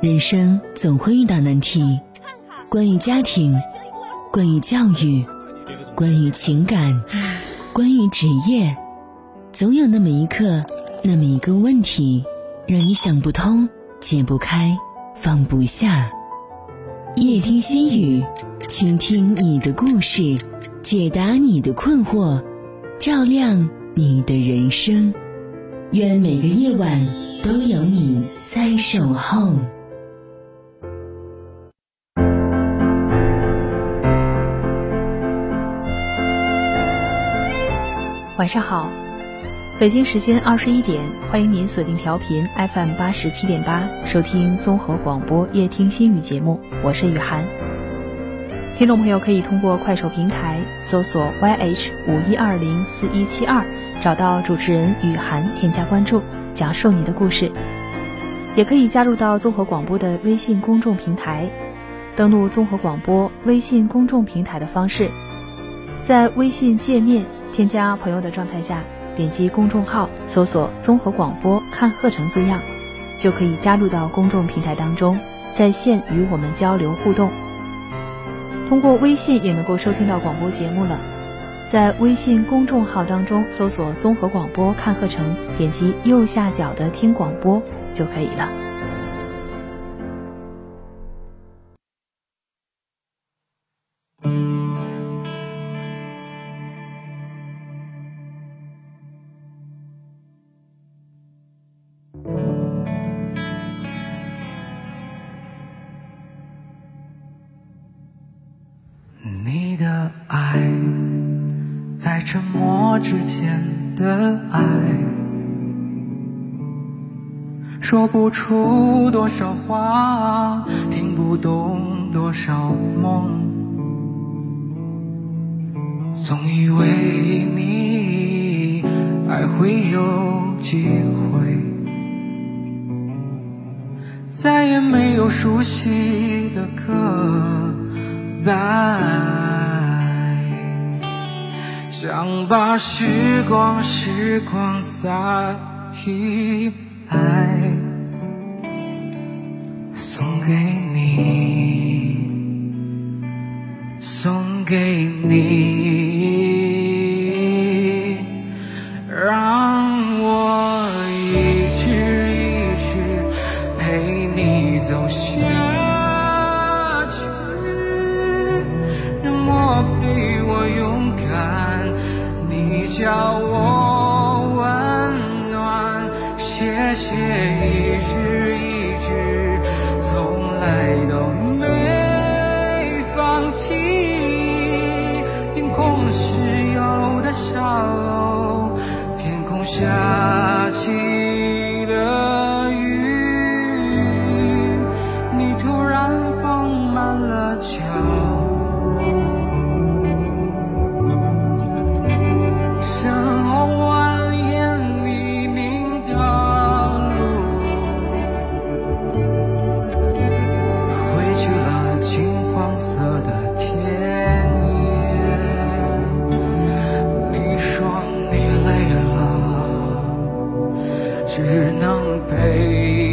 人生总会遇到难题，关于家庭，关于教育，关于情感，关于职业，总有那么一刻，那么一个问题，让你想不通、解不开、放不下。夜听心语，倾听你的故事，解答你的困惑，照亮你的人生。愿每个夜晚都有你在守候。晚上好，北京时间二十一点，欢迎您锁定调频 FM 八十七点八，收听综合广播夜听心语节目，我是雨涵。听众朋友可以通过快手平台搜索 YH 五一二零四一七二，找到主持人雨涵，添加关注，讲述你的故事。也可以加入到综合广播的微信公众平台，登录综合广播微信公众平台的方式，在微信界面。添加朋友的状态下，点击公众号搜索“综合广播看课程”字样，就可以加入到公众平台当中，在线与我们交流互动。通过微信也能够收听到广播节目了，在微信公众号当中搜索“综合广播看课程”，点击右下角的听广播就可以了。爱在沉默之前的爱，说不出多少话，听不懂多少梦，总以为你还会有机会，再也没有熟悉的歌伴。想把时光，时光再一来送给你，送给你，pay.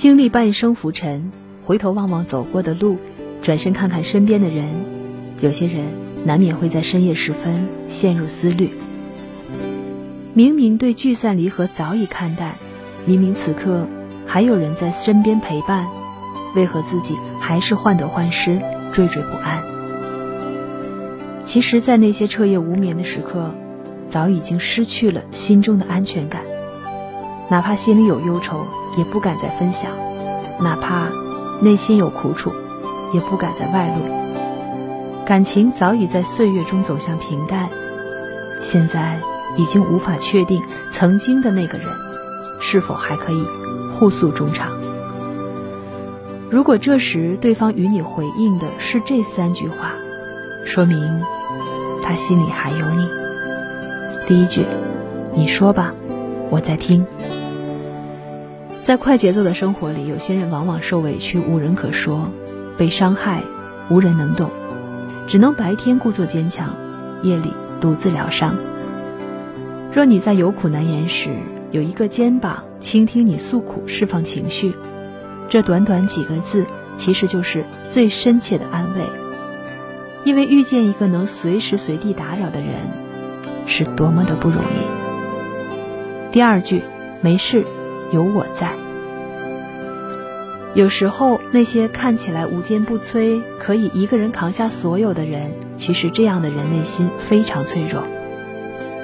经历半生浮沉，回头望望走过的路，转身看看身边的人，有些人难免会在深夜时分陷入思虑。明明对聚散离合早已看淡，明明此刻还有人在身边陪伴，为何自己还是患得患失、惴惴不安？其实，在那些彻夜无眠的时刻，早已经失去了心中的安全感，哪怕心里有忧愁，也不敢再分享；哪怕内心有苦楚，也不敢再外露。感情早已在岁月中走向平淡，现在已经无法确定曾经的那个人是否还可以互诉衷肠。如果这时对方与你回应的是这三句话，说明。他心里还有你。第一句，你说吧，我在听。在快节奏的生活里，有些人往往受委屈无人可说，被伤害无人能懂，只能白天故作坚强，夜里独自疗伤。若你在有苦难言时，有一个肩膀倾听你诉苦、释放情绪，这短短几个字，其实就是最深切的安慰。因为遇见一个能随时随地打扰的人，是多么的不容易。第二句，没事，有我在。有时候，那些看起来无坚不摧、可以一个人扛下所有的人，其实这样的人内心非常脆弱。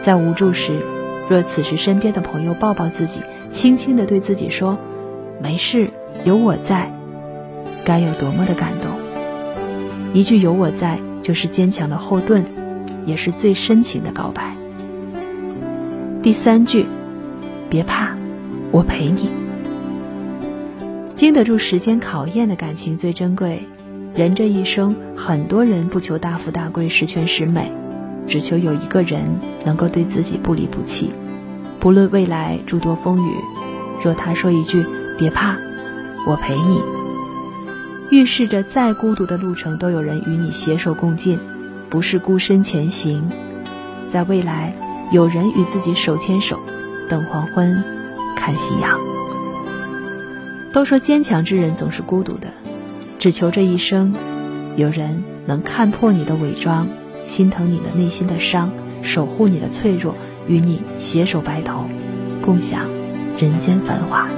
在无助时，若此时身边的朋友抱抱自己，轻轻地对自己说：“没事，有我在。”该有多么的感动！一句“有我在”。就是坚强的后盾，也是最深情的告白。第三句，别怕，我陪你。经得住时间考验的感情最珍贵。人这一生，很多人不求大富大贵、十全十美，只求有一个人能够对自己不离不弃。不论未来诸多风雨，若他说一句“别怕，我陪你”。预示着再孤独的路程都有人与你携手共进，不是孤身前行。在未来，有人与自己手牵手，等黄昏，看夕阳。都说坚强之人总是孤独的，只求这一生，有人能看破你的伪装，心疼你的内心的伤，守护你的脆弱，与你携手白头，共享人间繁华。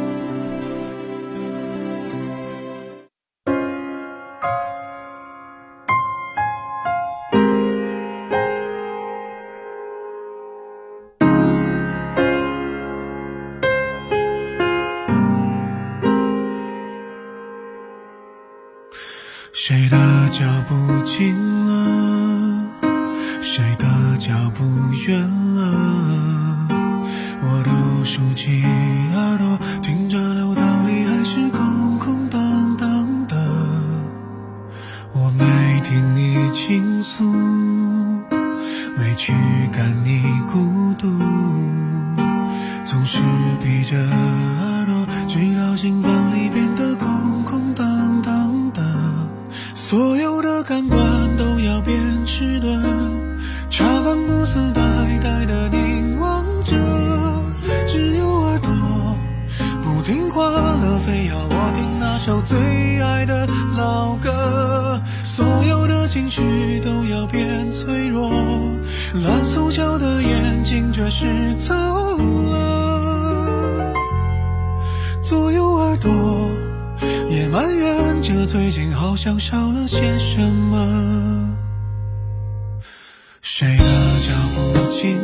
最爱的老歌。所有的情绪都要变脆弱，蓝塑胶的眼睛却是走了，左右耳朵。也埋怨着最近好像少了些什么，谁的脚步近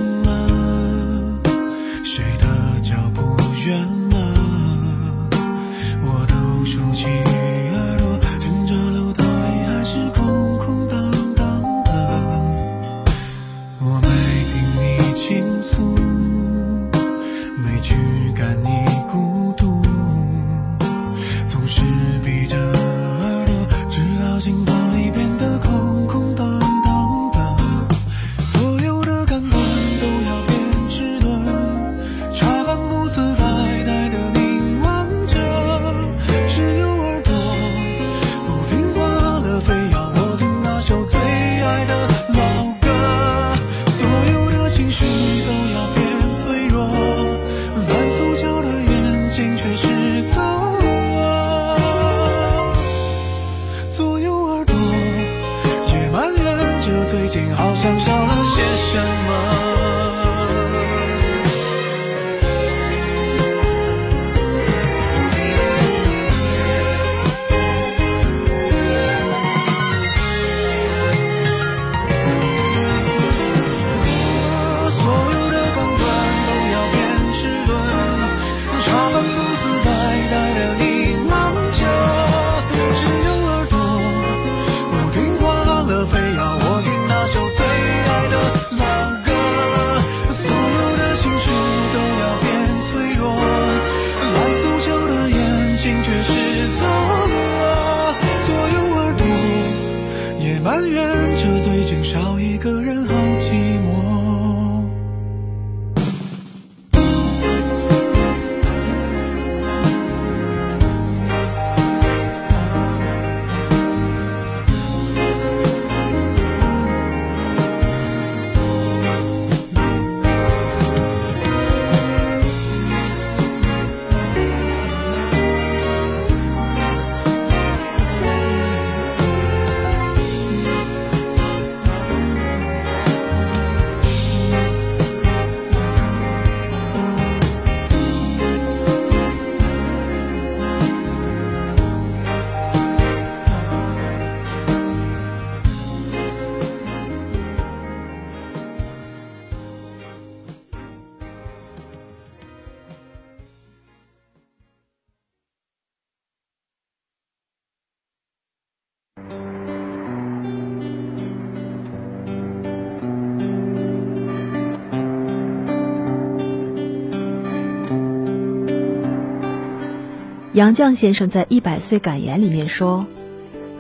杨绛先生在《一百岁感言》里面说：“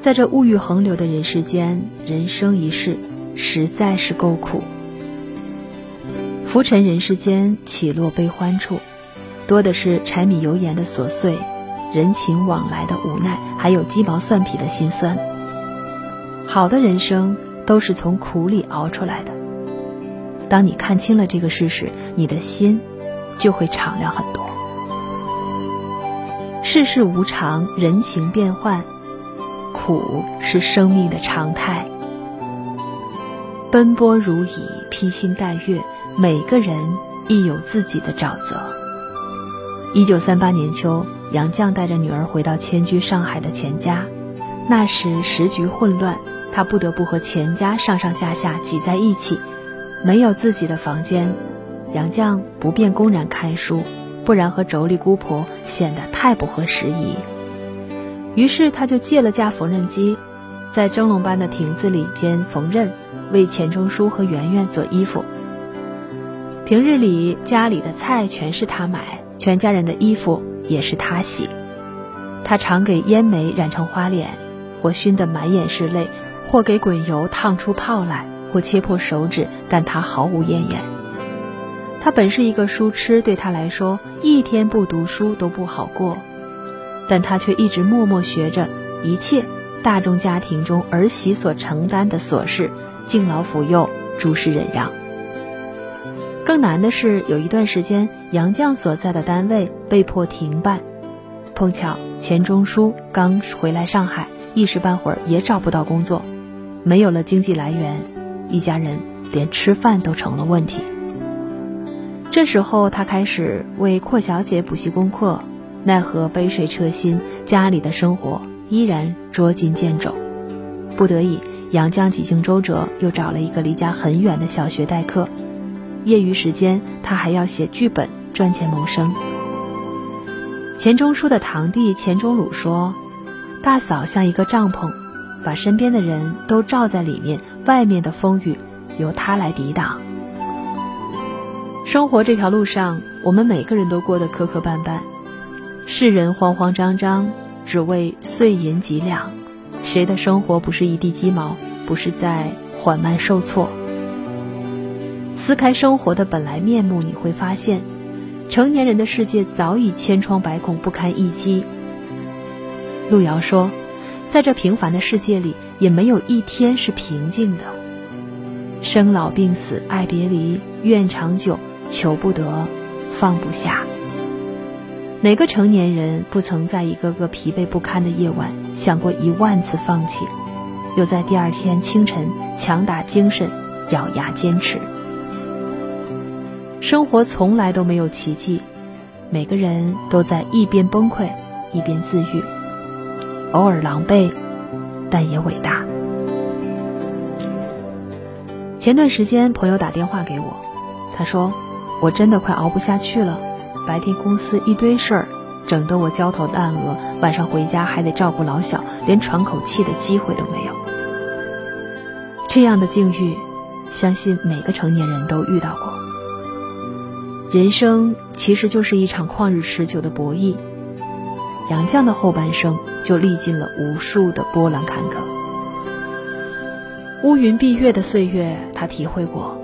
在这物欲横流的人世间，人生一世实在是够苦。浮沉人世间，起落悲欢处，多的是柴米油盐的琐碎，人情往来的无奈，还有鸡毛蒜皮的心酸。好的人生都是从苦里熬出来的。当你看清了这个事实，你的心就会敞亮很多。”世事无常，人情变幻，苦是生命的常态。奔波如蚁，披星戴月，每个人亦有自己的沼泽。一九三八年秋，杨绛带着女儿回到迁居上海的钱家，那时时局混乱，他不得不和钱家上上下下挤在一起，没有自己的房间，杨绛不便公然看书。不然和妯娌姑婆显得太不合时宜。于是他就借了架缝纫机，在蒸笼般的亭子里间缝纫，为钱钟书和圆圆做衣服。平日里家里的菜全是他买，全家人的衣服也是他洗。他常给烟煤染成花脸，或熏得满眼是泪，或给滚油烫出泡来，或切破手指，但他毫无怨言。他本是一个书痴，对他来说，一天不读书都不好过，但他却一直默默学着一切大众家庭中儿媳所承担的琐事，敬老抚幼，诸事忍让。更难的是，有一段时间，杨绛所在的单位被迫停办，碰巧钱钟书刚回来上海，一时半会儿也找不到工作，没有了经济来源，一家人连吃饭都成了问题。这时候，他开始为阔小姐补习功课，奈何杯水车薪，家里的生活依然捉襟见肘。不得已，杨绛几经周折，又找了一个离家很远的小学代课。业余时间，他还要写剧本赚钱谋生。钱钟书的堂弟钱钟鲁说：“大嫂像一个帐篷，把身边的人都罩在里面，外面的风雨由他来抵挡。”生活这条路上，我们每个人都过得磕磕绊绊，世人慌慌张张，只为碎银几两。谁的生活不是一地鸡毛，不是在缓慢受挫？撕开生活的本来面目，你会发现，成年人的世界早已千疮百孔，不堪一击。路遥说，在这平凡的世界里，也没有一天是平静的。生老病死，爱别离，愿长久。求不得，放不下。哪个成年人不曾在一个个疲惫不堪的夜晚想过一万次放弃，又在第二天清晨强打精神，咬牙坚持？生活从来都没有奇迹，每个人都在一边崩溃一边自愈，偶尔狼狈，但也伟大。前段时间，朋友打电话给我，他说。我真的快熬不下去了，白天公司一堆事儿，整得我焦头烂额，晚上回家还得照顾老小，连喘口气的机会都没有。这样的境遇，相信每个成年人都遇到过。人生其实就是一场旷日持久的博弈，杨绛的后半生就历尽了无数的波澜坎坷。乌云蔽月的岁月，他体会过；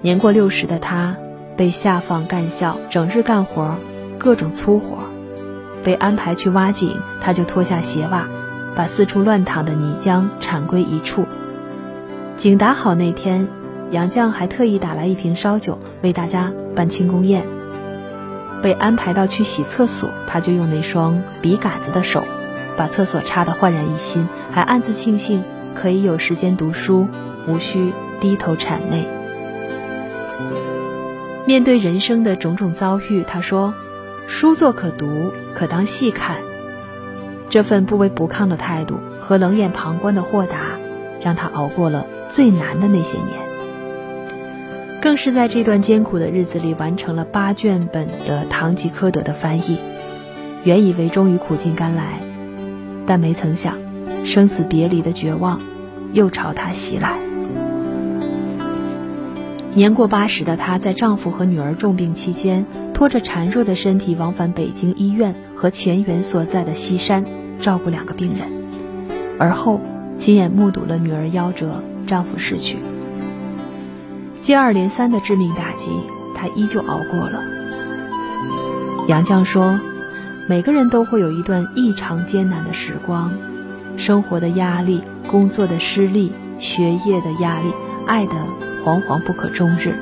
年过六十的他，被下放干校，整日干活，各种粗活；被安排去挖井，他就脱下鞋袜，把四处乱淌的泥浆铲归一处。井打好那天，杨绛还特意打来一瓶烧酒，为大家办庆功宴。被安排到去洗厕所，他就用那双笔杆子的手，把厕所擦得焕然一新，还暗自庆幸可以有时间读书，无需低头谄媚。面对人生的种种遭遇，他说：“书作可读，可当细看。”这份不卑不亢的态度和冷眼旁观的豁达，让他熬过了最难的那些年。更是在这段艰苦的日子里，完成了八卷本的《堂吉诃德》的翻译。原以为终于苦尽甘来，但没曾想，生死别离的绝望又朝他袭来。年过八十的她，在丈夫和女儿重病期间，拖着孱弱的身体往返北京医院和前缘所在的西山，照顾两个病人。而后，亲眼目睹了女儿夭折，丈夫逝去。接二连三的致命打击，她依旧熬过了。杨绛说：“每个人都会有一段异常艰难的时光，生活的压力、工作的失利、学业的压力、爱的惶惶不可终日。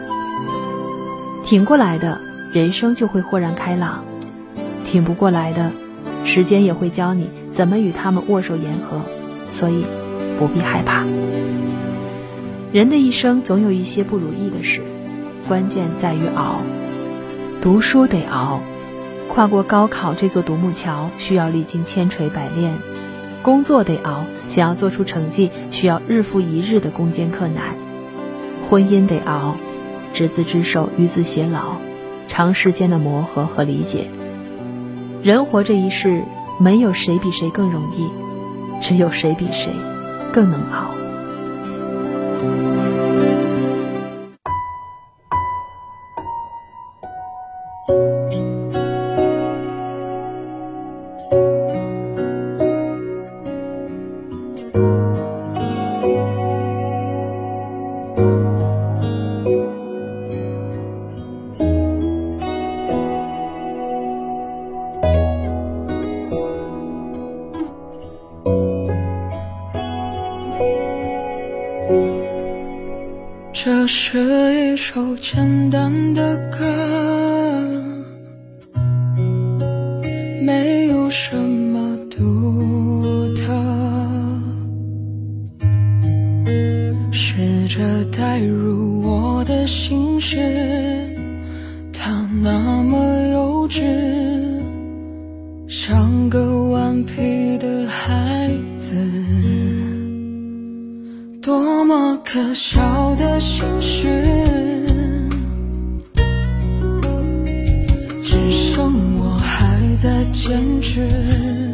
挺过来的，人生就会豁然开朗；挺不过来的，时间也会教你怎么与他们握手言和。所以，不必害怕。”人的一生总有一些不如意的事，关键在于熬。读书得熬，跨过高考这座独木桥需要历经千锤百炼；工作得熬，想要做出成绩需要日复一日的攻坚克难；婚姻得熬，执子之手与子偕老，长时间的磨合和理解。人活这一世，没有谁比谁更容易，只有谁比谁更能熬。心事，它那么幼稚，像个顽皮的孩子。多么可笑的心事，只剩我还在坚持。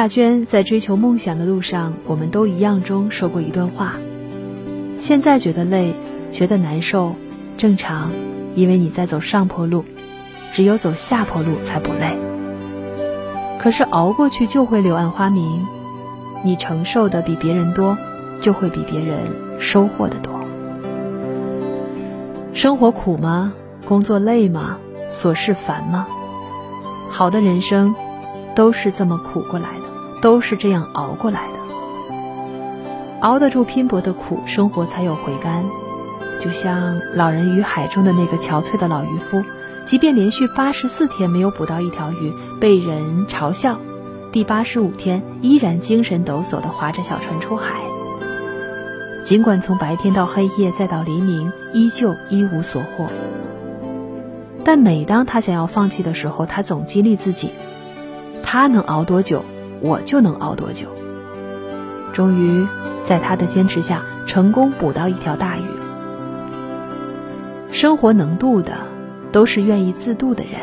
何雅娟在追求梦想的路上，我们都一样中说过一段话：现在觉得累，觉得难受，正常，因为你在走上坡路，只有走下坡路才不累。可是熬过去就会柳暗花明，你承受的比别人多，就会比别人收获的多。生活苦吗？工作累吗？琐事烦吗？好的人生。都是这么苦过来，都是这样熬过来的。熬得住拼搏的苦，生活才有回甘。就像《老人与海》中的那个憔悴的老渔夫，即便连续八十四天没有捕到一条鱼，被人嘲笑，第八十五天依然精神抖擞地划着小船出海。尽管从白天到黑夜再到黎明，依旧一无所获。但每当他想要放弃的时候，他总激励自己。他能熬多久，我就能熬多久。终于，在他的坚持下，成功捕到一条大鱼。生活能渡的，都是愿意自渡的人。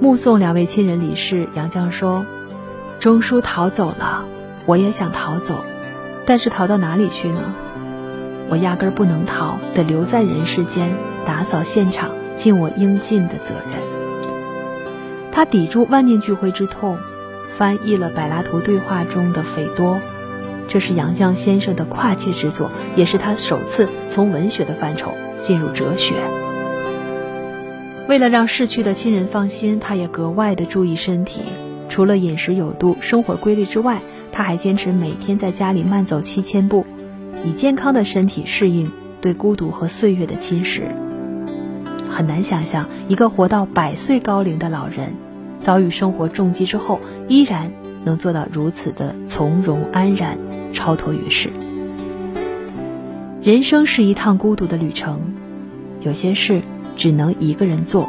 目送两位亲人离世，杨绛说：“钟书逃走了，我也想逃走，但是逃到哪里去呢？我压根儿不能逃，得留在人世间，打扫现场，尽我应尽的责任。”他抵住万念俱灰之痛，翻译了柏拉图对话中的斐多，这是杨绛先生的跨界之作，也是他首次从文学的范畴进入哲学。为了让逝去的亲人放心，他也格外的注意身体，除了饮食有度、生活规律之外，他还坚持每天在家里慢走七千步，以健康的身体适应对孤独和岁月的侵蚀。很难想象一个活到百岁高龄的老人。遭遇生活重击之后，依然能做到如此的从容安然、超脱于世。人生是一趟孤独的旅程，有些事只能一个人做，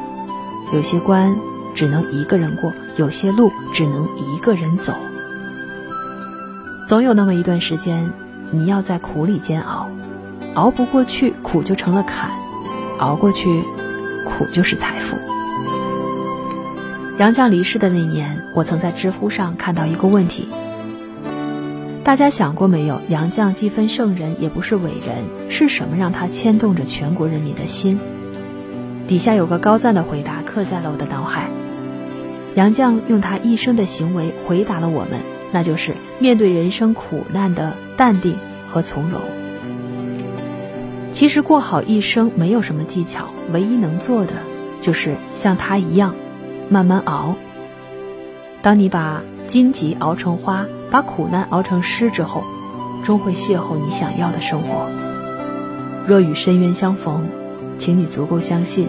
有些关只能一个人过，有些路只能一个人走。总有那么一段时间，你要在苦里煎熬，熬不过去，苦就成了坎；熬过去，苦就是财富。杨绛离世的那年，我曾在知乎上看到一个问题：大家想过没有？杨绛既非圣人，也不是伟人，是什么让他牵动着全国人民的心？底下有个高赞的回答刻在了我的脑海。杨绛用他一生的行为回答了我们，那就是面对人生苦难的淡定和从容。其实过好一生没有什么技巧，唯一能做的就是像他一样。慢慢熬。当你把荆棘熬成花，把苦难熬成诗之后，终会邂逅你想要的生活。若与深渊相逢，请你足够相信，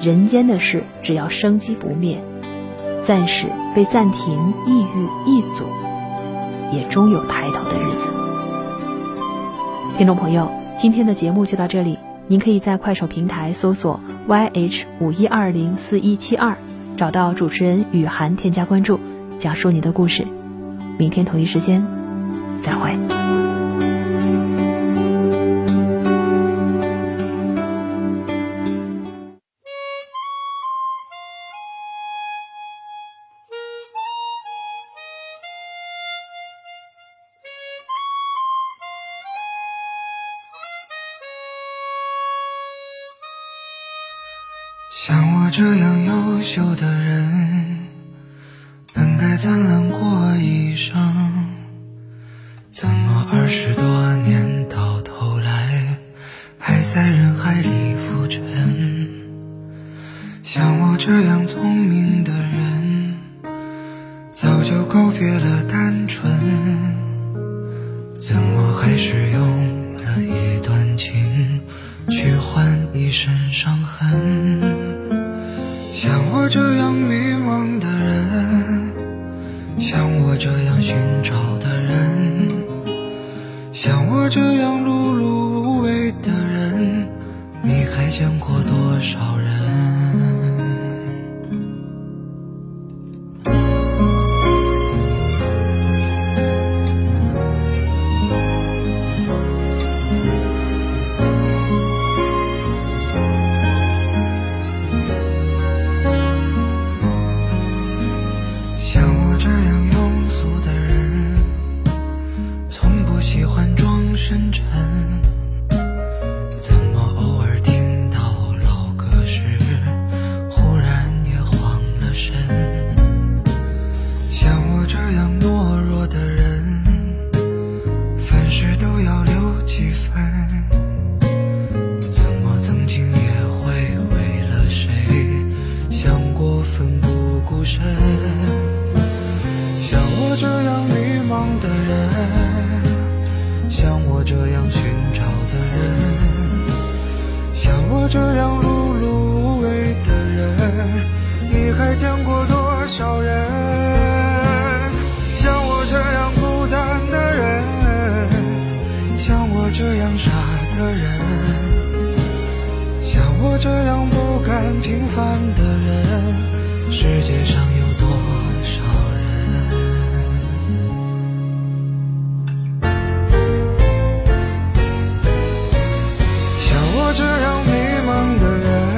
人间的事只要生机不灭，暂时被暂停、抑郁、易阻，也终有抬头的日子。听众朋友，今天的节目就到这里，您可以在快手平台搜索 “yh 五一二零四一七二”。找到主持人雨涵添加关注讲述你的故事。明天同一时间再会。这样迷茫的人。